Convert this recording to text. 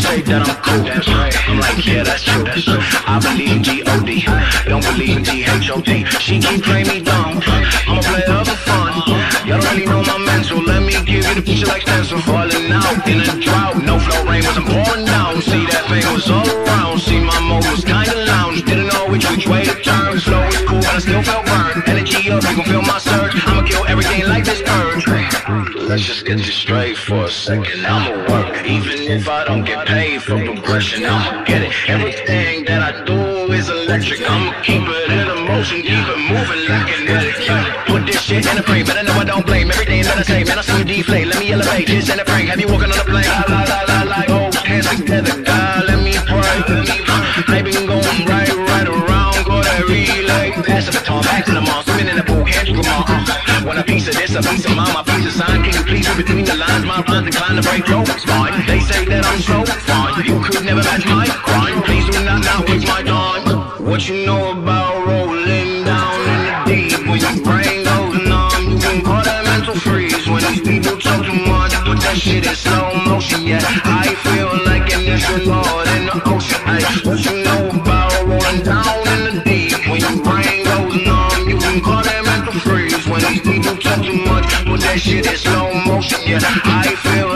say that I'm cool. That's right. I'm like, yeah, that's true. That's true. I believe G-O-D. Don't believe G-H-O-T. She keep playing me dumb. I'm a player for fun. Y'all don't really know my mental. Let me give you the picture like stencil. Falling out in a drought. No flow rain wasn't pouring down. See that thing was all around. See my mode was kinda lounge. Didn't know which which way to turn. Slow was cool, but I still felt burned. Energy up, you can feel my surge. Let's just get you straight for a second. I'ma work, even if I don't get paid for progression. I'ma get it. Everything that I do is electric. I'ma keep it in motion, keep it moving like kinetic. Put this shit in a frame, but I know I don't blame everything that I say. Man, I see you deflate. Let me elevate this in a frame. Have you walking on a plane? La la la la a piece of mine, my piece of sign. Can you please read between the lines? My rhymes inclined to break your spine. They say that I'm so fine. You could never match my grind. Please do not now waste my time. What you know about rolling down in the deep? When your brain goes numb, you can call that mental freeze. When these people talk too much, put that shit in slow motion. Yeah, I feel like an astronaut in the ocean. Ay, what you know about rolling down in the deep? When your brain goes numb, people talk too much, put that shit is slow motion. Yeah, I feel